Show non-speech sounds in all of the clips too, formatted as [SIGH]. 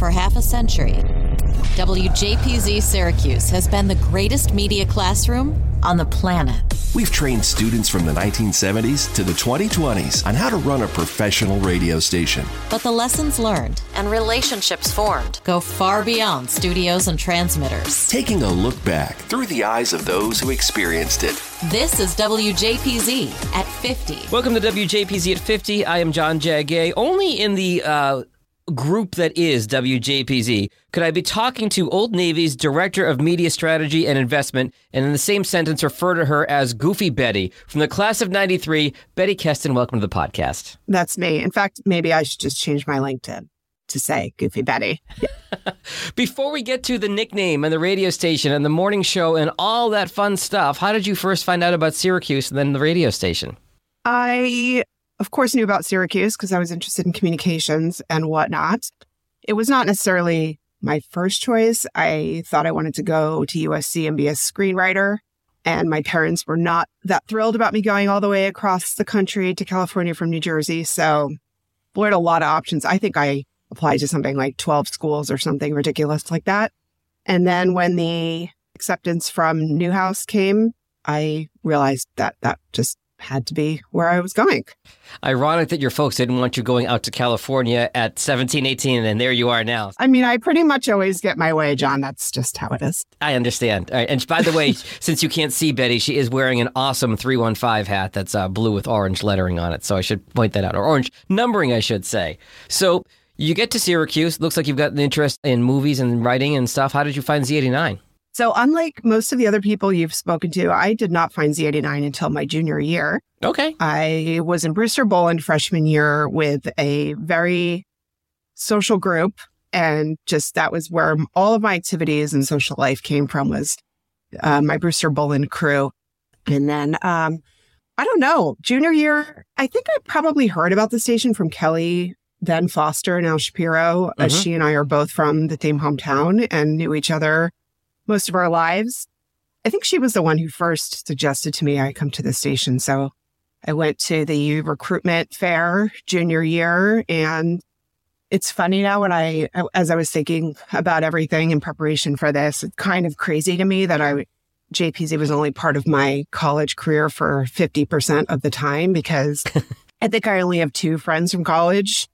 For half a century, WJPZ Syracuse has been the greatest media classroom on the planet. We've trained students from the 1970s to the 2020s on how to run a professional radio station. But the lessons learned and relationships formed go far beyond studios and transmitters. Taking a look back through the eyes of those who experienced it. This is WJPZ at 50. Welcome to WJPZ at 50. I am John Jagay. Only in the uh, group that is WJPZ could I be talking to Old Navy's Director of Media Strategy and Investment and in the same sentence refer to her as Goofy Bette. From the class of 93, Bette Kestin, welcome to the podcast. That's me. In fact, maybe I should just change my LinkedIn to say Goofy Bette. [LAUGHS] Before we get to the nickname and the radio station and the morning show and all that fun stuff, how did you first find out about Syracuse and then the radio station? I, of course, knew about Syracuse because I was interested in communications and whatnot. It was not necessarily my first choice. I thought I wanted to go to USC and be a screenwriter. And my parents were not that thrilled about me going all the way across the country to California from New Jersey. So, had a lot of options. I think I applied to something like 12 schools or something ridiculous like that. And then when the acceptance from Newhouse came, I realized that that just had to be where I was going. Ironic that your folks didn't want you going out to California at 17, 18, and there you are now. I mean, I pretty much always get my way, John. That's just how it is. I understand. And by the way, [LAUGHS] since you can't see Bette, she is wearing an awesome 315 hat that's uh, blue with orange lettering on it. So I should point that out, or orange numbering, I should say. So you get to Syracuse. Looks like you've got an interest in movies and writing and stuff. How did you find Z89? So, unlike most of the other people you've spoken to, I did not find Z89 until my junior year. Okay. I was in Brewster Boland freshman year with a very social group. And just that was where all of my activities and social life came from was uh, my Brewster Boland crew. And then, um, I don't know, junior year, I think I probably heard about the station from Kelly, then Foster, and now Shapiro. Mm-hmm. Uh, she and I are both from the same hometown and knew each other most of our lives. I think she was the one who first suggested to me I come to the station. So I went to the recruitment fair junior year. And it's funny now when I, as I was thinking about everything in preparation for this, it's kind of crazy to me that I, JPZ was only part of my college career for 50% of the time because [LAUGHS] I think I only have two friends from college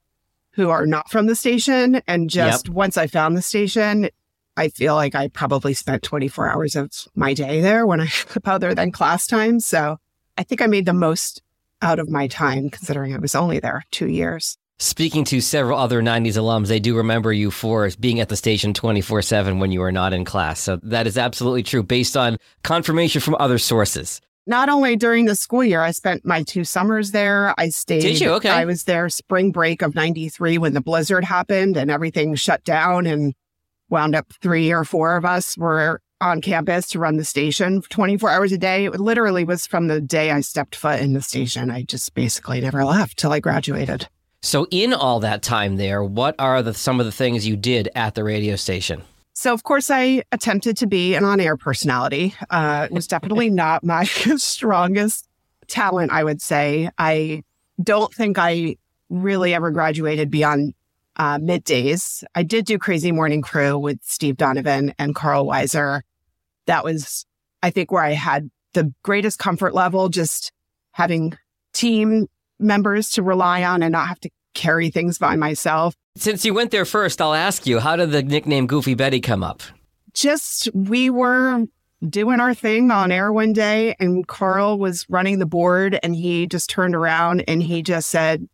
who are not from the station. And just Yep. once I found the station, I feel like I probably spent 24 hours of my day there when I, [LAUGHS] other than class time. So I think I made the most out of my time considering I was only there two years. Speaking to several other 90s alums, they do remember you for being at the station 24 7 when you were not in class. So that is absolutely true based on confirmation from other sources. Not only during the school year, I spent my two summers there. I stayed. Did you? Okay. I was there spring break of 93 when the blizzard happened and everything shut down and wound up three or four of us were on campus to run the station 24 hours a day. It literally was from the day I stepped foot in the station. I just basically never left till I graduated. So, in all that time there, what are the, some of the things you did at the radio station? So, of course, I attempted to be an on air personality. Uh, it was definitely [LAUGHS] not my [LAUGHS] strongest talent, I would say. I don't think I really ever graduated beyond uh, middays. I did do Crazy Morning Crew with Steve Donovan and Carl Weiser. That was, I think, where I had the greatest comfort level, just having team members to rely on and not have to carry things by myself. Since you went there first, I'll ask you, how did the nickname Goofy Bette come up? just we were doing our thing on air one day and Carl was running the board and he just turned around and he just said,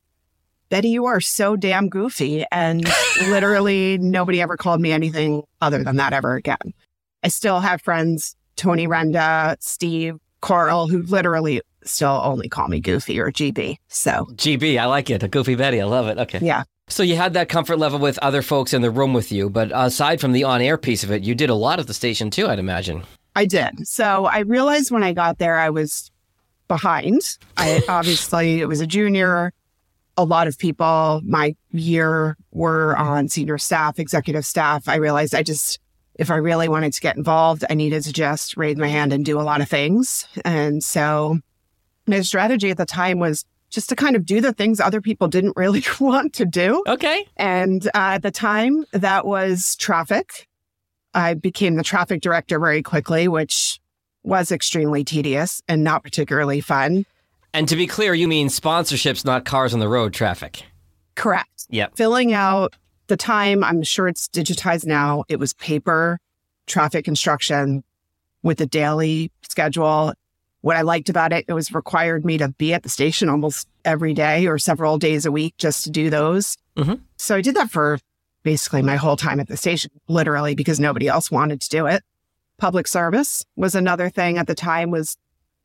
Bette, you are so damn goofy. And literally nobody ever called me anything other than that ever again. I still have friends, Tony Renda, Steve, Carl, who literally still only call me Goofy or GB. So GB, I like it. A Goofy Bette, I love it. Okay. yeah. So you had that comfort level with other folks in the room with you, but aside from the on-air piece of it, you did a lot at the station too, I'd imagine. I did. So I realized when I got there, I was behind. I obviously it was a junior. A lot of people my year were on senior staff, executive staff. I realized I just, if I really wanted to get involved, I needed to just raise my hand and do a lot of things. And so my strategy at the time was just to kind of do the things other people didn't really [LAUGHS] want to do. Okay. And uh, at the time, that was traffic. I became the traffic director very quickly, which was extremely tedious and not particularly fun. And to be clear, you mean sponsorships, not cars on the road traffic. Correct. Yep. Filling out the time, I'm sure it's digitized now. It was paper traffic instruction with a daily schedule. What I liked about it, it was required me to be at the station almost every day or several days a week just to do those. Mhm. So I did that for basically my whole time at the station, literally because nobody else wanted to do it. Public service was another thing at the time was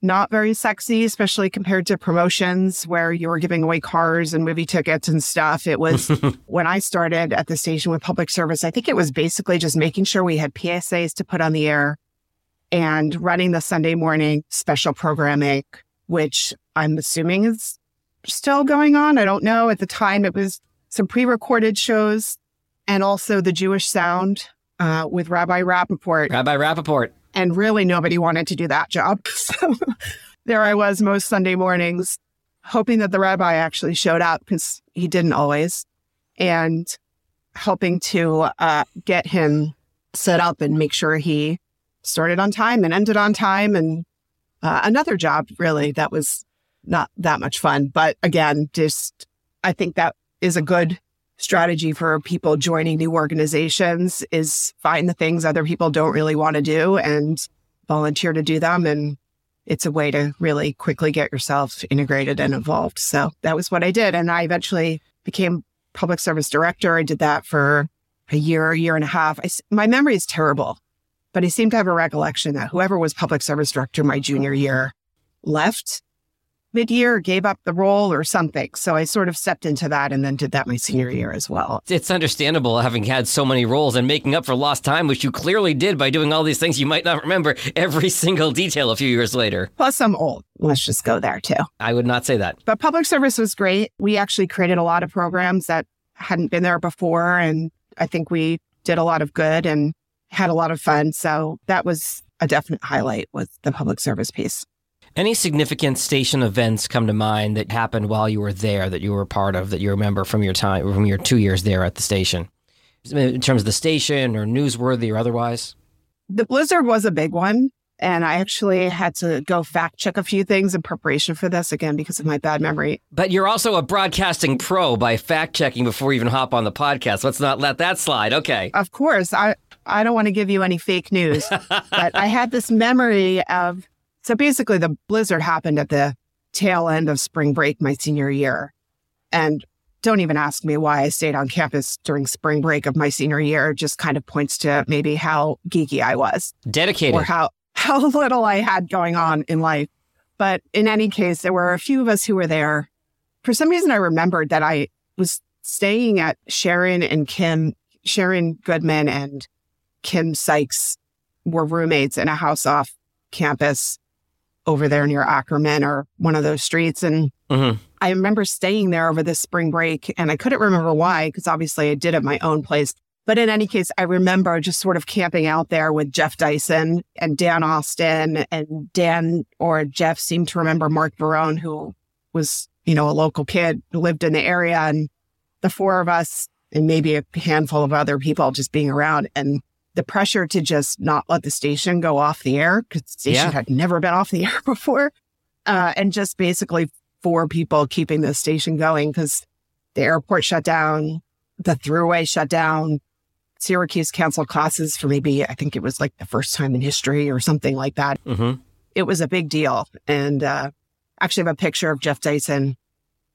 not very sexy, especially compared to promotions where you were giving away cars and movie tickets and stuff. It was [LAUGHS] when I started at the station with public service, I think it was basically just making sure we had PSAs to put on the air and running the Sunday morning special programming, which I'm assuming is still going on. I don't know. At the time, it was some pre recorded shows and also the Jewish Sound uh, with Rabbi Rappaport Rabbi Rappaport. And really nobody wanted to do that job. [LAUGHS] So there I was most Sunday mornings, hoping that the rabbi actually showed up because he didn't always, and helping to uh, get him set up and make sure he started on time and ended on time. And uh, another job, really, that was not that much fun. But again, just I think that is a good strategy for people joining new organizations is find the things other people don't really want to do and volunteer to do them. And it's a way to really quickly get yourself integrated and involved. So that was what i did. And i eventually became public service director. I did that for a year a year and a half. I my memory is terrible but i seem to have a recollection that whoever was public service director my junior year left mid-year gave up the role or something. So i sort of stepped into that and then did that my senior year as well. It's understandable having had so many roles and making up for lost time, which you clearly did by doing all these things you might not remember every [LAUGHS] single detail a few years later. plus i'm old. Let's just go there too. I would not say that. but public service was great. We actually created a lot of programs that hadn't been there before and i think we did a lot of good and had a lot of fun. So that was a definite highlight with the public service piece Any significant station events come to mind that happened while you were there that you were a part of that you remember from your time from your two years there at the station? In terms of the station or newsworthy or otherwise? the blizzard was a big one and i actually had to go fact check a few things in preparation for this again because of my bad memory But you're also a broadcasting pro by fact checking before you even hop on the podcast. Let's not let that slide. Okay. of course i i don't want to give you any fake news [LAUGHS] but i had this memory of so basically the blizzard happened at the tail end of spring break my senior year and don't even ask me why i stayed on campus during spring break of my senior year It just kind of points to maybe how geeky i was Dedicated. or how [LAUGHS] how little I had going on in life. But in any case, there were a few of us who were there. For some reason, I remembered that I was staying at Sharon and Kim, Sharon Goodman and Kim Sykes were roommates in a house off campus over there near Ackerman or one of those streets. And Mhm. I remember staying there over the spring break and I couldn't remember why, because obviously I did at my own place. But in any case, I remember just sort of camping out there with Jeff Dyson and Dan Austin and Dan or Jeff seemed to remember Mark Barone, who was, you know, a local kid who lived in the area and the four of us and maybe a handful of other people just being around and the pressure to just not let the station go off the air because the station Yeah. had never been off the [LAUGHS] air before. Uh, and just basically four people keeping the station going because the airport shut down, the throughway shut down, Syracuse canceled classes for maybe, I think it was like the first time in history or something like that. Mhm. It was a big deal. And uh, actually, I have a picture of Jeff Dyson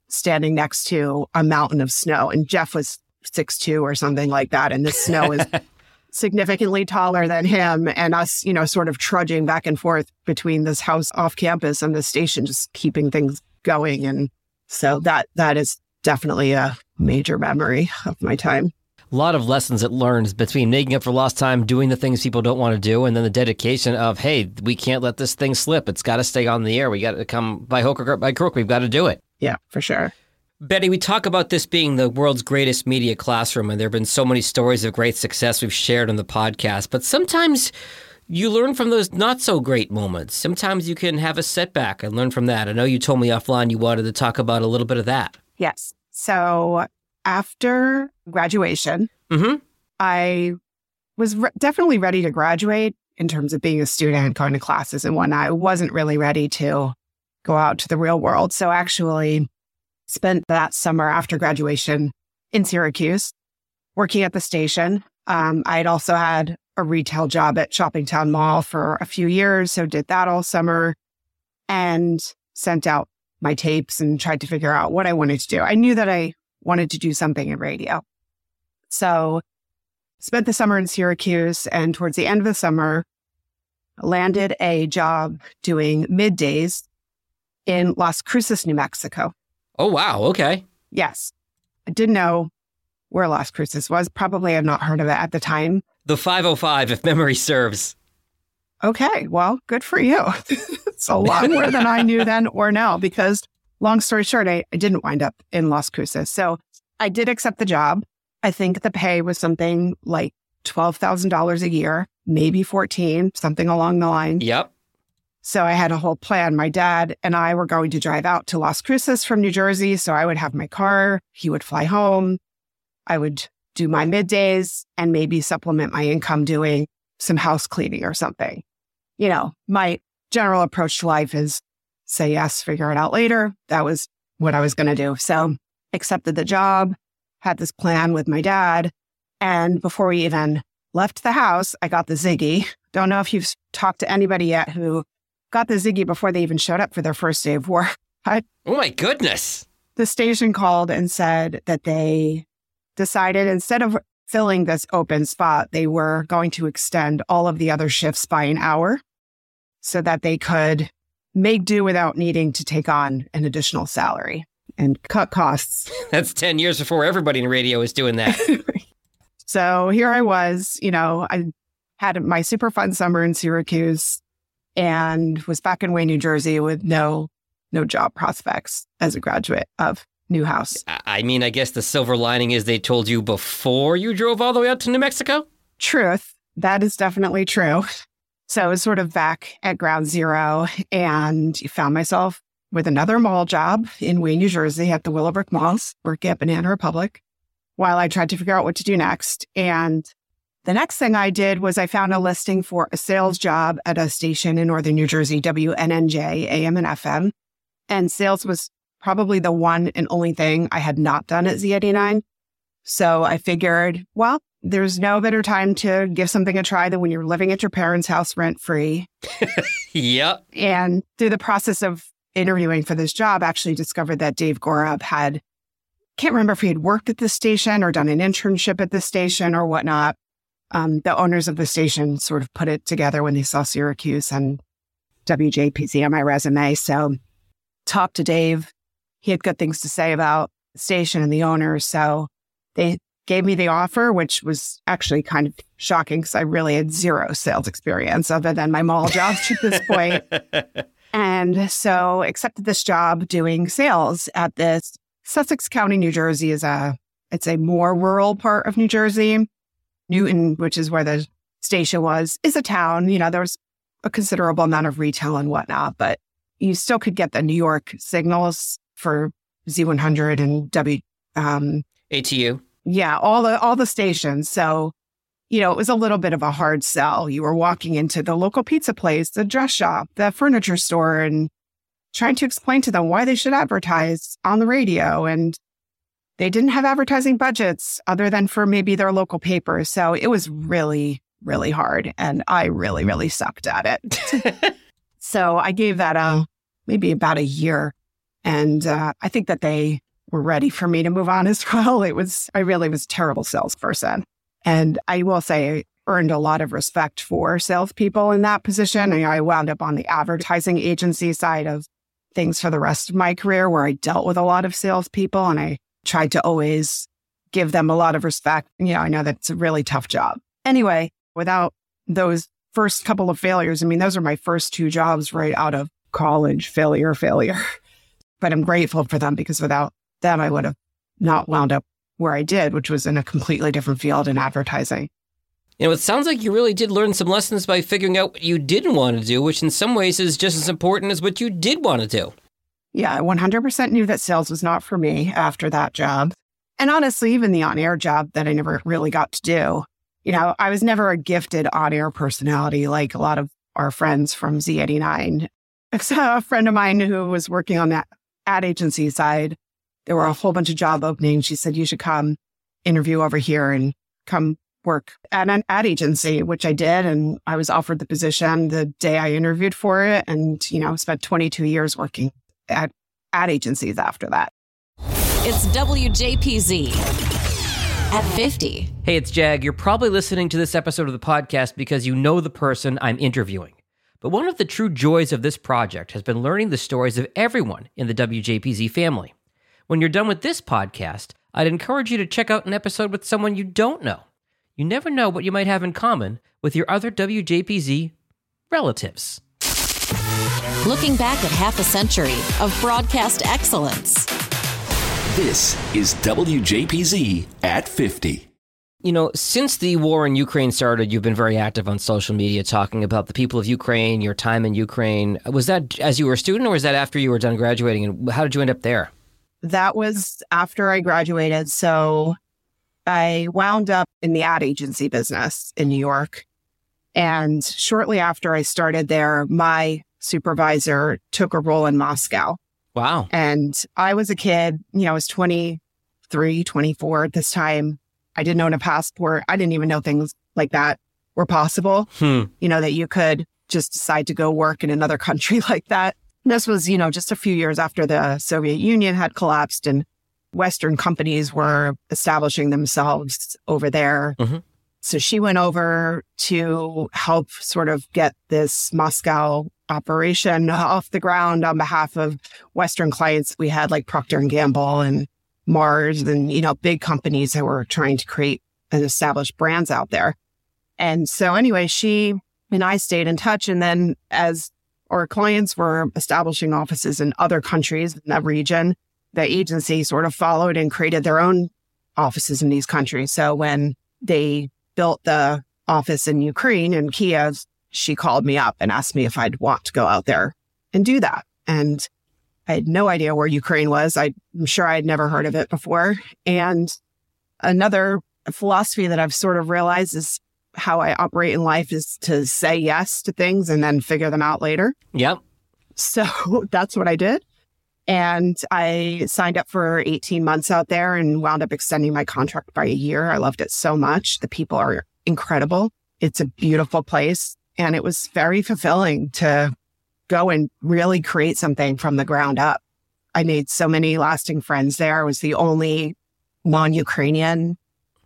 standing next to a mountain of snow. And Jeff was six two or something like that. And the snow is [LAUGHS] significantly taller than him and us, you know, sort of trudging back and forth between this house off campus and the station, just keeping things going. And so that that is definitely a major memory of my time. A lot of lessons it learns between making up for lost time, doing the things people don't want to do, and then the dedication of, hey, we can't let this thing slip. It's got to stay on the air. We got to come by hook or by crook. We've got to do it. Yeah, for sure. Bette, we talk about this being the world's greatest media classroom, and there have been so many stories of great success we've shared on the podcast. But sometimes you learn from those not so great moments. Sometimes you can have a setback and learn from that. I know you told me offline you wanted to talk about a little bit of that. Yes. So after graduation, Mm-hmm. I was re- definitely ready to graduate in terms of being a student, going to classes and whatnot. I wasn't really ready to go out to the real world. So actually spent that summer after graduation in Syracuse working at the station. Um, I had also had a retail job at Shoppingtown Mall for a few years. So did that all summer and sent out my tapes and tried to figure out what I wanted to do. I knew that I wanted to do something in radio. So spent the summer in Syracuse and towards the end of the summer landed a job doing middays in Las Cruces, New Mexico. Oh, wow. Okay. Yes. I didn't know where Las Cruces was. Probably had not heard of it at the time. The 505, if memory serves. Okay, well, good for you. [LAUGHS] it's a lot more than I knew then or now because long story short, I, I didn't wind up in Las Cruces. So I did accept the job. I think the pay was something like $12,000 a year, maybe 14, something along the line. Yep. So I had a whole plan. My dad and I were going to drive out to Las Cruces from New Jersey. So I would have my car. He would fly home. I would do my middays and maybe supplement my income doing some house cleaning or something. You know, my general approach to life is say yes, figure it out later. That was what I was going to do. So accepted the job, had this plan with my dad. And before we even left the house, I got the Ziggy. Don't know if you've talked to anybody yet who got the Ziggy before they even showed up for their first day of work. [LAUGHS] I, Oh, my goodness. the station called and said that they decided instead of filling this open spot, they were going to extend all of the other shifts by an hour so that they could make do without needing to take on an additional salary and cut costs. [LAUGHS] That's 10 years before everybody in radio is doing that. [LAUGHS] So here I was, you know, I had my super fun summer in Syracuse and was back in Wayne, New Jersey with no no job prospects as a graduate of Newhouse. I I mean, I guess the silver lining is they told you before you drove all the way out to New Mexico? Truth, that is definitely true. So I was sort of back at ground zero and found myself with another mall job in Wayne, New Jersey at the Willowbrook Malls, working at Banana Republic while I tried to figure out what to do next. And the next thing I did was I found a listing for a sales job at a station in Northern New Jersey, WNNJ, AM and FM. And sales was probably the one and only thing I had not done at Z89. So I figured, well, there's no better time to give something a try than when you're living at your parents' house rent free. [LAUGHS] Yep. And through the process of interviewing for this job, actually discovered that Dave Gorab had, can't remember if he had worked at the station or done an internship at the station or whatnot. Um, the owners of the station sort of put it together when they saw Syracuse and WJPZ on my resume. So talked to Dave. He had good things to say about the station and the owners. So they gave me the offer, which was actually kind of shocking because I really had zero sales experience other than my mall jobs at this [LAUGHS] point. And so accepted this job doing sales at this Sussex County, New Jersey is a it's a more rural part of New Jersey. Newton, which is where the station was, is a town. You know, there was a considerable amount of retail and whatnot, but you still could get the New York signals for Z100 and W. Um, ATU. yeah, all the all the stations. So, you know, it was a little bit of a hard sell. You were walking into the local pizza place, the dress shop, the furniture store, and trying to explain to them why they should advertise on the radio. And they didn't have advertising budgets other than for maybe their local papers. So it was really, really hard. And I really, really sucked at it. [LAUGHS] so I gave that a maybe about a year. And uh, I think that they were ready for me to move on as [LAUGHS] well. It was, I really was a terrible salesperson. And I will say, I earned a lot of respect for salespeople in that position. I wound up on the advertising agency side of things for the rest of my career where I dealt with a lot of salespeople and I tried to always give them a lot of respect. You know, I know that's a really tough job. Anyway, without those first couple of failures, I mean, those are my first two jobs right out of college, failure, failure. [LAUGHS] But I'm grateful for them because without them, I would have not wound up where I did, which was in a completely different field in advertising. You know, it sounds like you really did learn some lessons by figuring out what you didn't want to do, which in some ways is just as important as what you did want to do. Yeah, I 100% knew that sales was not for me after that job. And honestly, even the on air job that I never really got to do, you know, I was never a gifted on air personality like a lot of our friends from Z89. [LAUGHS] a friend of mine who was working on that ad agency side, there were a whole bunch of job openings. She said, You should come interview over here and come work at an ad agency, which I did. And I was offered the position the day I interviewed for it. And, you know, spent 22 years working at ad agencies after that. It's WJPZ at 50. Hey, it's Jag. You're probably listening to this episode of the podcast because you know the person I'm interviewing. But one of the true joys of this project has been learning the stories of everyone in the WJPZ family. When you're done with this podcast, I'd encourage you to check out an episode with someone you don't know. You never know what you might have in common with your other WJPZ relatives. Looking back at half a century of broadcast excellence. This is WJPZ at 50. You know, since the war in Ukraine started, you've been very active on social media talking about the people of Ukraine, your time in Ukraine. Was that as you were a student or was that after you were done graduating? And how did you end up there? That was after I graduated. So I wound up in the ad agency business in New York. And shortly after I started there, my supervisor took a role in Moscow. Wow. And I was a kid, you know, I was 23, 24 at this time. I didn't own a passport. I didn't even know things like that were possible. Hmm. You know, that you could just decide to go work in another [LAUGHS] country like that. This was, you know, just a few years after the Soviet Union had collapsed and Western companies were establishing themselves over there. Mm-hmm. So she went over to help sort of get this Moscow operation off the ground on behalf of Western clients. We had like Procter and Gamble and Mars and, you know, big companies that were trying to create and establish brands out there. And so anyway, she and I stayed in touch. And then as our clients were establishing offices in other countries in that region, the agency sort of followed and created their own offices in these countries. So when they built the office in Ukraine in Kiev, she called me up and asked me if I'd want to go out there and do that. And I had no idea where Ukraine was. I'm sure I had never heard of it before. And another philosophy that I've sort of realized is how I operate in life is to say yes to things and then figure them out later. Yep. So [LAUGHS] that's what I did. And I signed up for 18 months out there and wound up extending my contract by a year. I loved it so much. The people are incredible. It's a beautiful place. And it was very fulfilling to go and really create something from the ground up. I made so many lasting friends there. I was the only non Ukrainian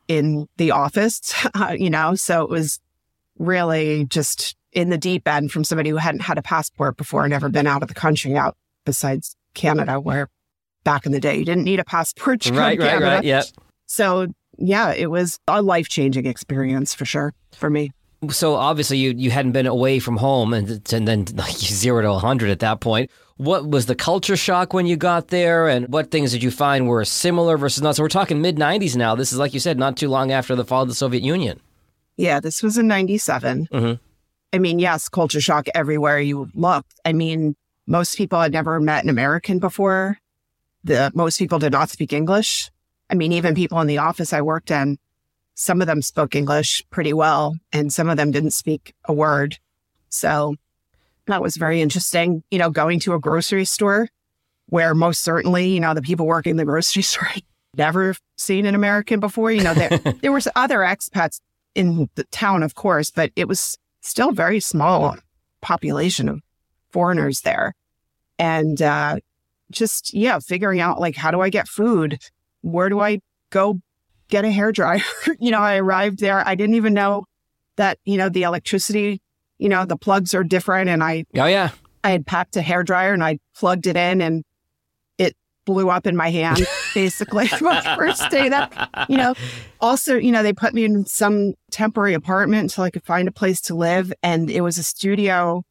in the office, [LAUGHS] you know, so it was really just in the deep end from somebody who hadn't had a passport before and never been out of the country out besides Canada, where back in the day you didn't need a passport to right, to right, Canada. right. Yeah. So yeah, it was a life changing experience for sure for me. So obviously you you hadn't been away from home and and then [LAUGHS] like zero to hundred at that point. What was the culture shock when you got there, and what things did you find were similar versus not? So we're talking mid '90s now. This is like you said, not too long after the fall of the Soviet Union. Yeah, this was in 97. Mhm. I mean, yes, culture shock everywhere you looked. I mean, most people had never met an American before. The most people did not speak English. I mean, even people in the office I worked in, some of them spoke English pretty well, and some of them didn't speak a word. So that was very interesting. You know, going to a grocery store where most certainly, you know, the people working the grocery [LAUGHS] store had never seen an American before. You know, there, [LAUGHS] there was other expats in the town, of course, but it was still very small population of foreigners there. And uh, just, yeah, figuring out like, how do I get food? Where do I go get a hair dryer? [LAUGHS] you know, I arrived there. I didn't even know that, you know, the electricity, you know, the plugs are different. And I, Oh yeah. I had packed a hair dryer and I plugged it in and it blew up in my hand [LAUGHS] basically [LAUGHS] my first day that you know also you know they put me in some temporary apartment until i could find a place to live and it was a studio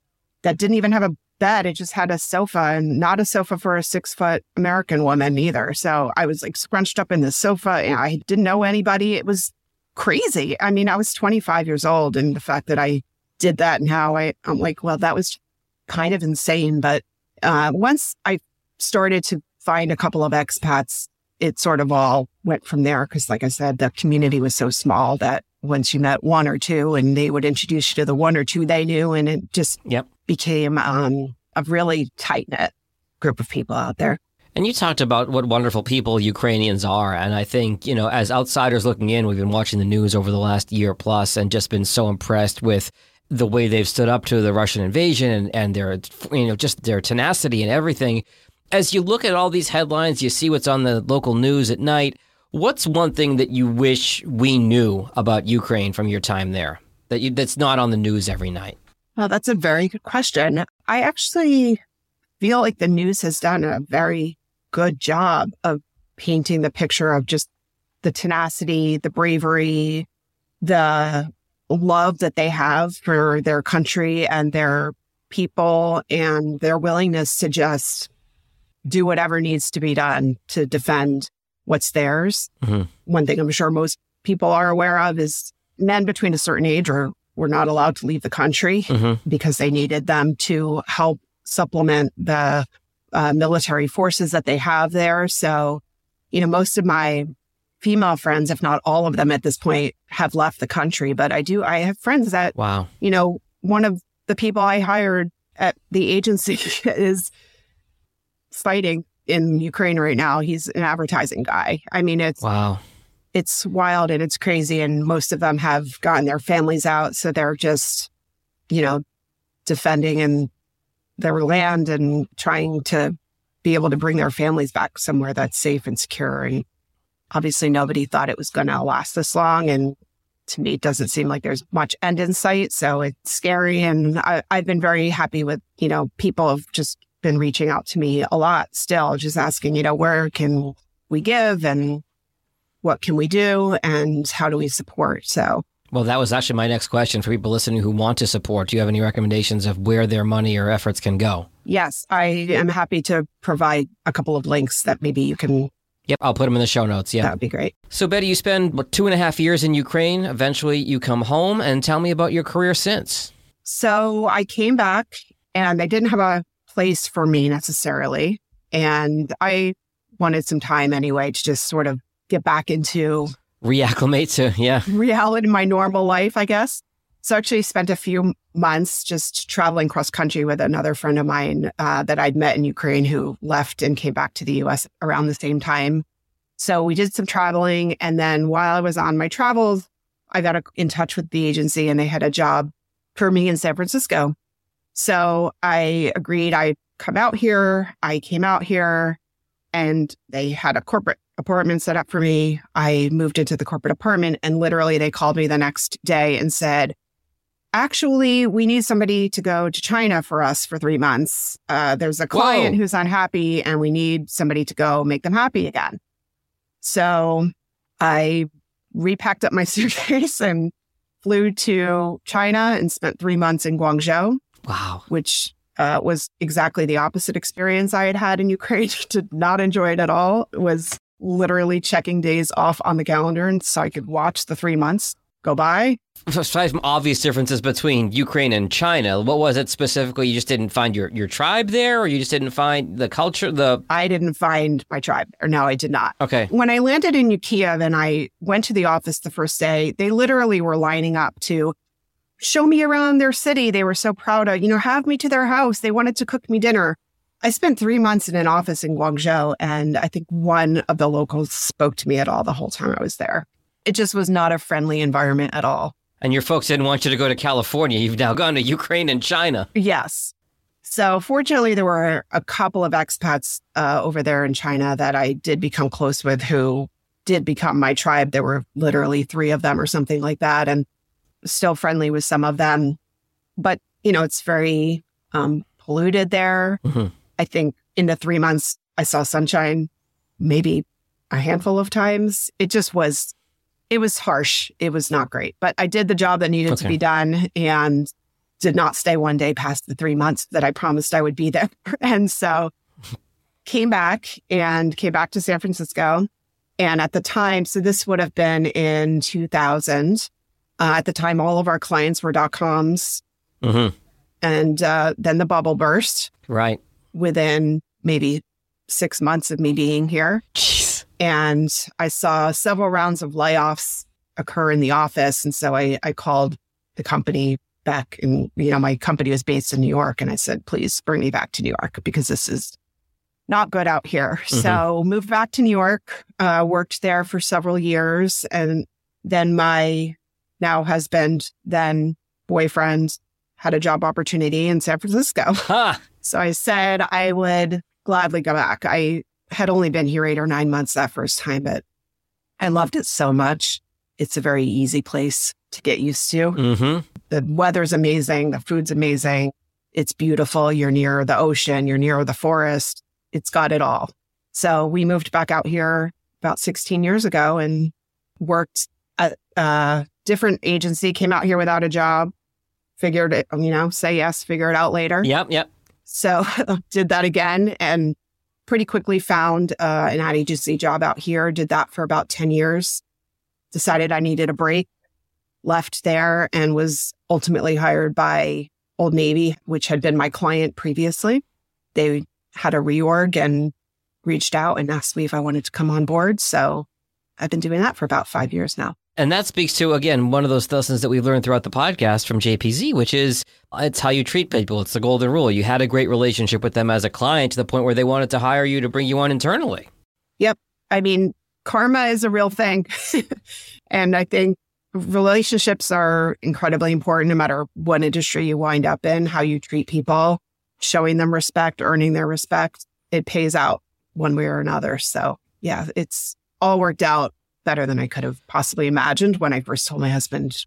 that didn't even have a bed it just had a sofa and not a sofa for a six foot american woman either so i was like scrunched up in the sofa and i didn't know anybody it was crazy. I mean, I was 25 years old and the fact that I did that now, I, I'm like, well, that was kind of insane. But uh, once I started to find a couple of expats, it sort of all went from there. Cause like I said, the community was so small that once you met one or two and they would introduce you to the one or two they knew and it just Yep. became um, a really tight knit group of people out there. And you talked about what wonderful people Ukrainians are. And I think, you know, as outsiders looking in, we've been watching the news over the last year plus and just been so impressed with the way they've stood up to the Russian invasion and, and their, you know, just their tenacity and everything. As you look at all these headlines, you see what's on the local news at night. What's one thing that you wish we knew about Ukraine from your time there that you, that's not on the news every night? Well, that's a very good question. I actually feel like the news has done a very good job of painting the picture of just the tenacity, the bravery, the love that they have for their country and their people and their willingness to just do whatever needs to be done to defend what's theirs. Mhm. One thing I'm sure most people are aware of is men between a certain age are were not allowed to leave the country Mhm. because they needed them to help supplement the uh, military forces that they have there. So, you know, most of my female friends, if not all of them at this point, have left the country. But I do, I have friends that, Wow. you know, one of the people I hired at the agency [LAUGHS] is fighting in Ukraine right now. He's an advertising guy. I mean, it's Wow. it's wild and it's crazy. And most of them have gotten their families out. So they're just, you know, defending and their land and trying to be able to bring their families back somewhere that's safe and secure. And obviously nobody thought it was going to last this long. And to me, it doesn't seem like there's much end in sight. So it's scary. And I, I've been very happy with, you know, people have just been reaching out to me a lot still, just asking, you know, where can we give and what can we do and how do we support? So Well, that was actually my next question for people listening who want to support. Do you have any recommendations of where their money or efforts can go? yes, I am happy to provide a couple of links that maybe you can, Yep, I'll put them in the show notes. Yeah. That would be great. So, Bette, you spend what, two and a half years in Ukraine. Eventually, you come home and tell me about your career since. So I came back and they didn't have a place for me necessarily. And I wanted some time anyway to just sort of get back into Reacclimate to, yeah. reality, my normal life, I guess. So I actually spent a few months just traveling cross country with another friend of mine uh, that I'd met in Ukraine who left and came back to the US around the same time. So we did some traveling. And then while I was on my travels, I got in touch with the agency and they had a job for me in San Francisco. So I agreed I'd come out here. I came out here and they had a corporate apartment set up for me. I moved into the corporate apartment and literally they called me the next day and said, actually, we need somebody to go to China for us for three months. Uh, there's a client Whoa. who's unhappy and we need somebody to go make them happy again. So I repacked up my [LAUGHS] suitcase and flew to China and spent three months in Guangzhou, Wow. which uh, was exactly the opposite experience I had had in Ukraine. [LAUGHS] Did not enjoy it at all. It was literally checking days off on the calendar and so I could watch the three months go by. Aside from obvious differences between Ukraine and China, what was it specifically? You just didn't find your, your tribe there, or you just didn't find the culture? The I didn't find my tribe, or no, I did not. okay, When I landed in Kiev and I went to the office the first day, they literally were lining up to show me around their city. They were so proud of, you know, have me to their house. They wanted to cook me dinner. I spent three months in an office in Guangzhou, and I think one of the locals spoke to me at all the whole time I was there. It just was not a friendly environment at all. and your folks didn't want you to go to California. You've now gone to Ukraine and China. Yes. So fortunately, there were a couple of expats uh, over there in China that I did become close with who did become my tribe. There were literally three of them or something like that, and still friendly with some of them. But, you know, it's very um, polluted there. Mhm. I think in the three months I saw sunshine maybe a handful of times. It just was, it was harsh. It was not great, but I did the job that needed to be done and did not stay one day past the three months that I promised I would be there. [LAUGHS] And so came back and came back to San Francisco. And at the time, so this would have been in 2000. Uh, at the time, all of our clients were dot coms. Mm-hmm. And uh, then the bubble burst Right. within maybe six months of me being here. Jeez. And I saw several rounds of layoffs occur in the office. And so I, I called the company back and, you know, my company was based in New York. And I said, please bring me back to New York because this is not good out here. So moved back to New York, uh, worked there for several years. And then my now husband, then boyfriend, had a job opportunity in San Francisco. [LAUGHS] Ha. So I said I would gladly go back. I had only been here eight or nine months that first time, but I loved it so much. It's a very easy place to get used to. Mm-hmm. The weather's amazing. The food's amazing. It's beautiful. You're near the ocean. You're near the forest. It's got it all. So we moved back out here about 16 years ago and worked at a different agency, came out here without a job, figured it, you know, say yes, figure it out later. Yep. Yep. So [LAUGHS] did that again and pretty quickly found uh, an ad agency job out here. Did that for about 10 years. Decided I needed a break, left there and was ultimately hired by Old Navy, which had been my client previously. They had a reorg and reached out and asked me if I wanted to come on board. So I've been doing that for about five years now. And that speaks to, again, one of those lessons that we've learned throughout the podcast from JPZ, which is uh, it's how you treat people. It's the golden rule. You had a great relationship with them as a client to the point where they wanted to hire you to bring you on internally. Yep. I mean, karma is a real thing. [LAUGHS] and I think relationships are incredibly important no matter what industry you wind up in, how you treat people, showing them respect, earning their respect. It pays out one way or another. So, yeah, it's all worked out better than I could have possibly imagined when I first told my husband,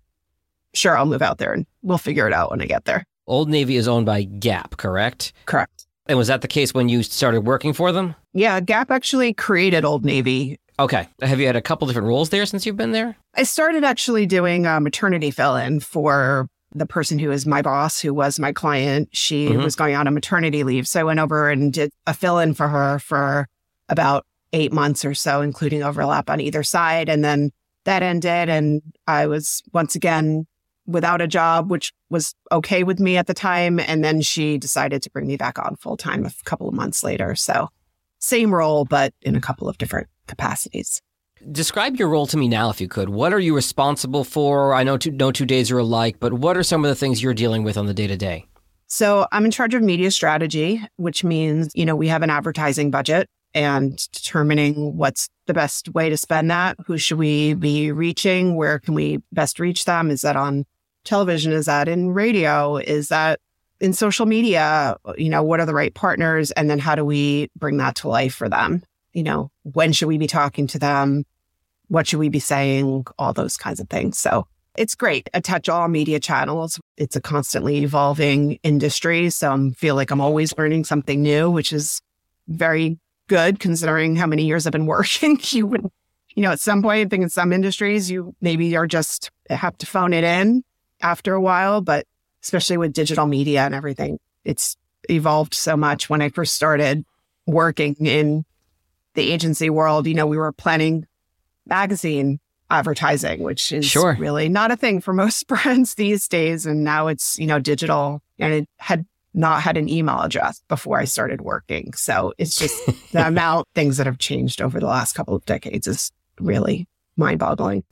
sure, I'll move out there and we'll figure it out when I get there. Old Navy is owned by Gap, correct? Correct. And was that the case when you started working for them? Yeah, Gap actually created Old Navy Okay. Have you had a couple different roles there since you've been there? I started actually doing a maternity fill in for the person who is my boss, who was my client. She Mhm. was going on a maternity leave. So I went over and did a fill in for her for about eight months or so, including overlap on either side. And then that ended. And I was once again without a job, which was okay with me at the time. And then she decided to bring me back on full time a couple of months later. So same role, but in a couple of different capacities. Describe your role to me now, if you could. What are you responsible for? I know two, no two days are alike, but what are some of the things you're dealing with on the day to day? So I'm in charge of media strategy, which means, you know, we have an advertising budget and determining what's the best way to spend that. Who should we be reaching? Where can we best reach them? Is that on television? Is that in radio? Is that in social media? You know, what are the right partners? And then how do we bring that to life for them? You know, when should we be talking to them? What should we be saying? All those kinds of things. So it's great. I touch all media channels. It's a constantly evolving industry. So I feel like I'm always learning something new, which is very good considering how many years I've been working. [LAUGHS] you would, you know, at some point, I think in some industries, you maybe are just have to phone it in after a while, but especially with digital media and everything, it's evolved so much. When I first started working in the agency world, you know, we were planning magazine advertising, which is Sure. really not a thing for most [LAUGHS] brands these days. And now it's, you know, digital and it had not had an email address before I started working. So it's just [LAUGHS] the amount things that have changed over the last couple of decades is really mind boggling.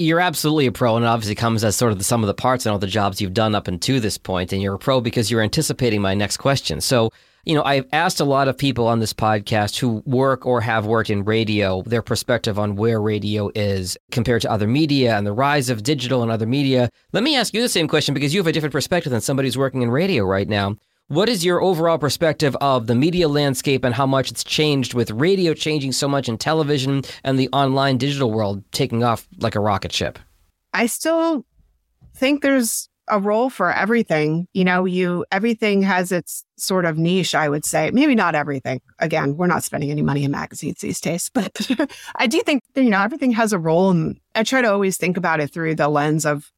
You're absolutely a pro, and it obviously comes as sort of the sum of the parts and all the jobs you've done up until this point. And you're a pro because you're anticipating my next question. So, you know, I've asked a lot of people on this podcast who work or have worked in radio their perspective on where radio is compared to other media and the rise of digital and other media. Let me ask you the same question because you have a different perspective than somebody who's working in radio right now. What is your overall perspective of the media landscape and how much it's changed with radio changing so much and television and the online digital world taking off like a rocket ship? I still think there's a role for everything. You know, you everything has its sort of niche, I would say. Maybe not everything. Again, we're not spending any money in magazines these days, [LAUGHS] but I do think you know everything has a role and I try to always think about it through the lens of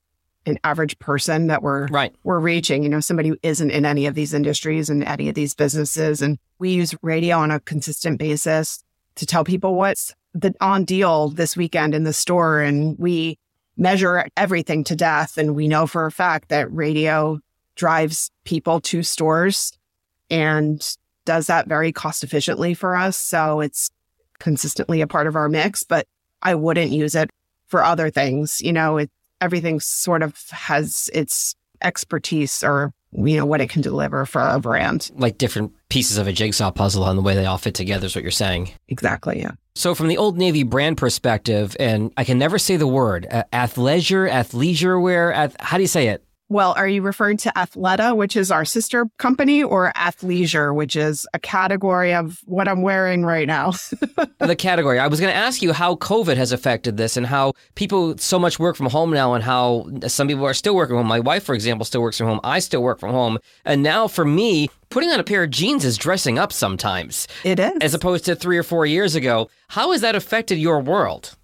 an average person that we're Right. we're reaching, you know, somebody who isn't in any of these industries and any of these businesses. And we use radio on a consistent basis to tell people what's the on deal this weekend in the store and we measure everything to death. And we know for a fact that radio drives people to stores and does that very cost efficiently for us. So it's consistently a part of our mix, but I wouldn't use it for other things. You know, it, everything sort of has its expertise or you know what it can deliver for a brand. Like different pieces of a jigsaw puzzle and the way they all fit together is what you're saying. Exactly yeah. So from the old navy brand perspective and i can never say the word uh, athleisure athleisure wear ath- how do you say it well, are you referring to Athleta, which is our sister company, or Athleisure, which is a category of what I'm wearing right now? [LAUGHS] the category. I was going to ask you how COVID has affected this and how people so much work from home now and how some people are still working from home. My wife, for example, still works from home. I still work from home. And now for me, putting on a pair of jeans is dressing up sometimes. It is. As opposed to three or four years ago. How has that affected your world?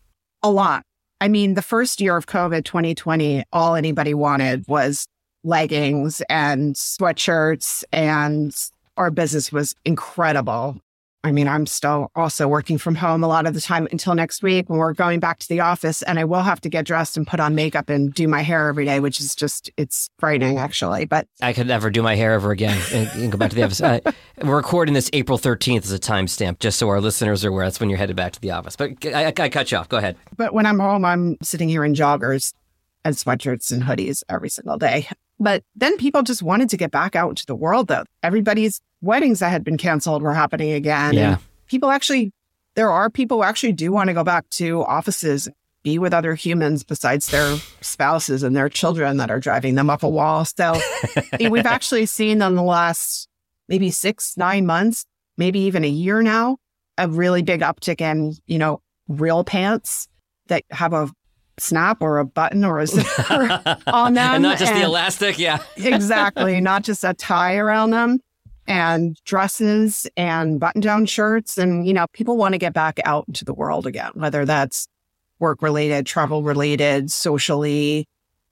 A lot. I mean, the first year of COVID 2020, all anybody wanted was leggings and sweatshirts, and our business was incredible. I mean, I'm still also working from home a lot of the time until next week when we're going back to the office. And I will have to get dressed and put on makeup and do my hair every day, which is just, it's frightening actually. But I could never do my hair ever again and, and go back to the office. Uh, we're recording this April 13th as a timestamp, just so our listeners are aware. That's when you're headed back to the office. But I, I cut you off. Go ahead. But when I'm home, I'm sitting here in joggers and sweatshirts and hoodies every single day. But then people just wanted to get back out into the world, though. Everybody's weddings that had been canceled were happening again. Yeah. And people actually, there are people who actually do want to go back to offices, be with other humans besides their [LAUGHS] spouses and their children that are driving them up a wall. So we've [LAUGHS] actually seen in the last maybe six, nine months, maybe even a year now, a really big uptick in, you know, real pants that have a snap or a button or a zipper [LAUGHS] on them. and not just and the elastic. Yeah. exactly. Not just a tie around them and dresses and button down shirts. And, you know, people want to get back out into the world again, whether that's work related, travel related, socially.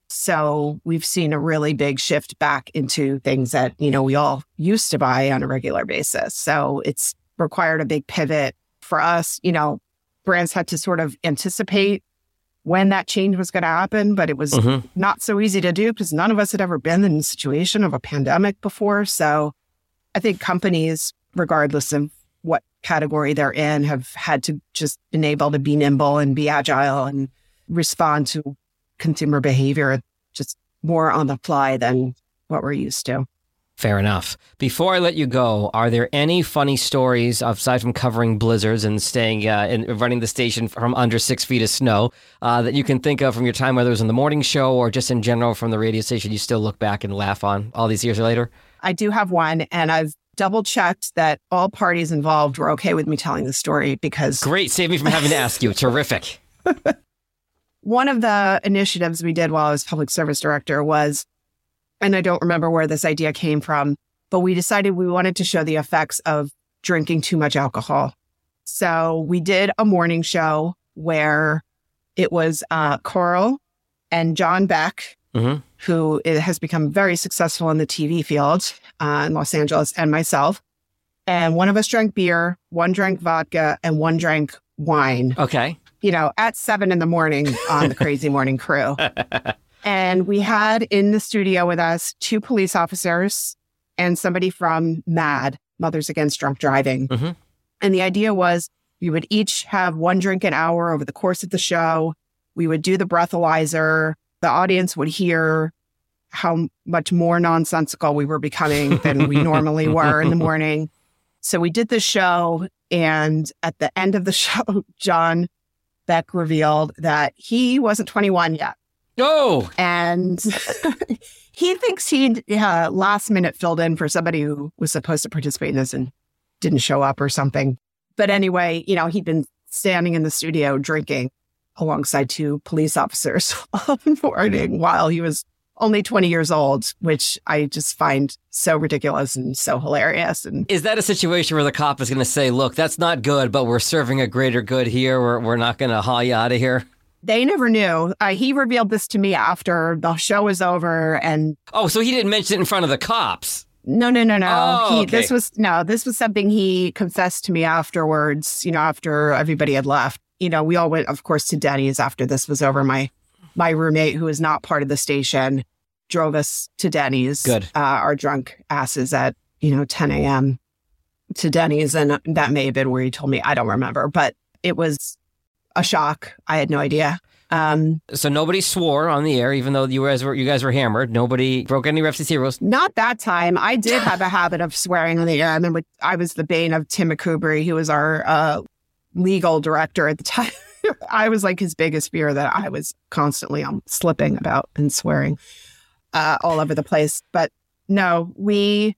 So we've seen a really big shift back into things that, you know, we all used to buy on a regular basis. So it's required a big pivot for us. You know, brands had to sort of anticipate when that change was going to happen, but it was mm-hmm. not so easy to do because none of us had ever been in the situation of a pandemic before. So I think companies, regardless of what category they're in, have had to just been able to be nimble and be agile and respond to consumer behavior just more on the fly than what we're used to. Fair enough. Before I let you go, are there any funny stories aside from covering blizzards and staying uh, and running the station from under six feet of snow uh, that you can think of from your time, whether it was on the morning show or just in general from the radio station, you still look back and laugh on all these years later? I do have one, and I've double checked that all parties involved were okay with me telling the story because. Great. Save me from having to ask you. [LAUGHS] Terrific. one of the initiatives we did while I was public service director was and I don't remember where this idea came from, but we decided we wanted to show the effects of drinking too much alcohol. So we did a morning show where it was uh, Coral and John Beck, mm-hmm. Who has become very successful in the TV field uh, in Los Angeles, and myself. And one of us drank beer, one drank vodka, and one drank wine. Okay. You know, at seven in the morning on the Crazy [LAUGHS] Morning Crew. And we had in the studio with us two police officers and somebody from MADD, Mothers Against Drunk Driving. Mm-hmm. And the idea was we would each have one drink an hour over the course of the show. We would do the breathalyzer. The audience would hear how much more nonsensical we were becoming than we normally were in the [LAUGHS] morning. So we did the show. And at the end of the [LAUGHS] show, John Beck revealed that he wasn't 21 yet. Oh. And [LAUGHS] he thinks he uh, last minute filled in for somebody who was supposed to participate in this and didn't show up or something. But anyway, you know, he'd been standing in the studio drinking alongside two police officers [LAUGHS] all morning while he was only 20 years old, which I just find so ridiculous and so hilarious. And is that a situation where the cop is going to say, look, that's not good, but we're serving a greater good here. We're, we're not going to haul you out of here? They never knew. Uh, he revealed this to me after the show was over, and oh, so he didn't mention it in front of the cops. No, no, no, no. Oh, he, okay. This was no. This was something he confessed to me afterwards. You know, after everybody had left. You know, we all went, of course, to Denny's after this was over. My my roommate, who is not part of the station, drove us to Denny's. Good. Uh, our drunk asses at you know 10 a.m. to Denny's, and that may have been where he told me. I don't remember, but it was a shock. I had no idea. Um, So nobody swore on the air, even though you guys were you guys were hammered. Nobody broke any FCC rules. not that time. I did [LAUGHS] have a habit of swearing on the air. I remember I was the bane of Tim McCoubry, who was our uh, legal director at the time. [LAUGHS] I was like his biggest fear that I was constantly um, slipping about and swearing uh, all over the place. But no, we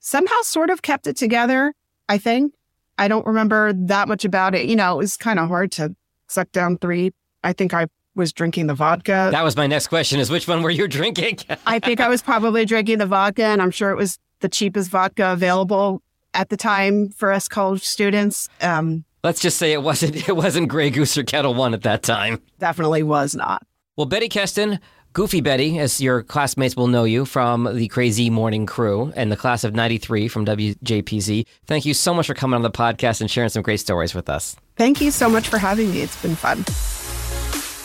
somehow sort of kept it together. I think I don't remember that much about it. You know, it was kind of hard to suck down three. I think I was drinking the vodka. That was my next question: is which one were you [LAUGHS] drinking? I think I was probably drinking the vodka, and I'm sure it was the cheapest vodka available at the time for us college students. Um, Let's just say it wasn't [LAUGHS] it wasn't Grey Goose or Ketel One at that time. definitely was not. Well, Bette Kestin, Goofy Bette, as your classmates will know you from the Crazy Morning Crew and the class of '93 from WJPZ. Thank you so much for coming on the podcast and sharing some great stories with us. Thank you so much for having me. It's been fun.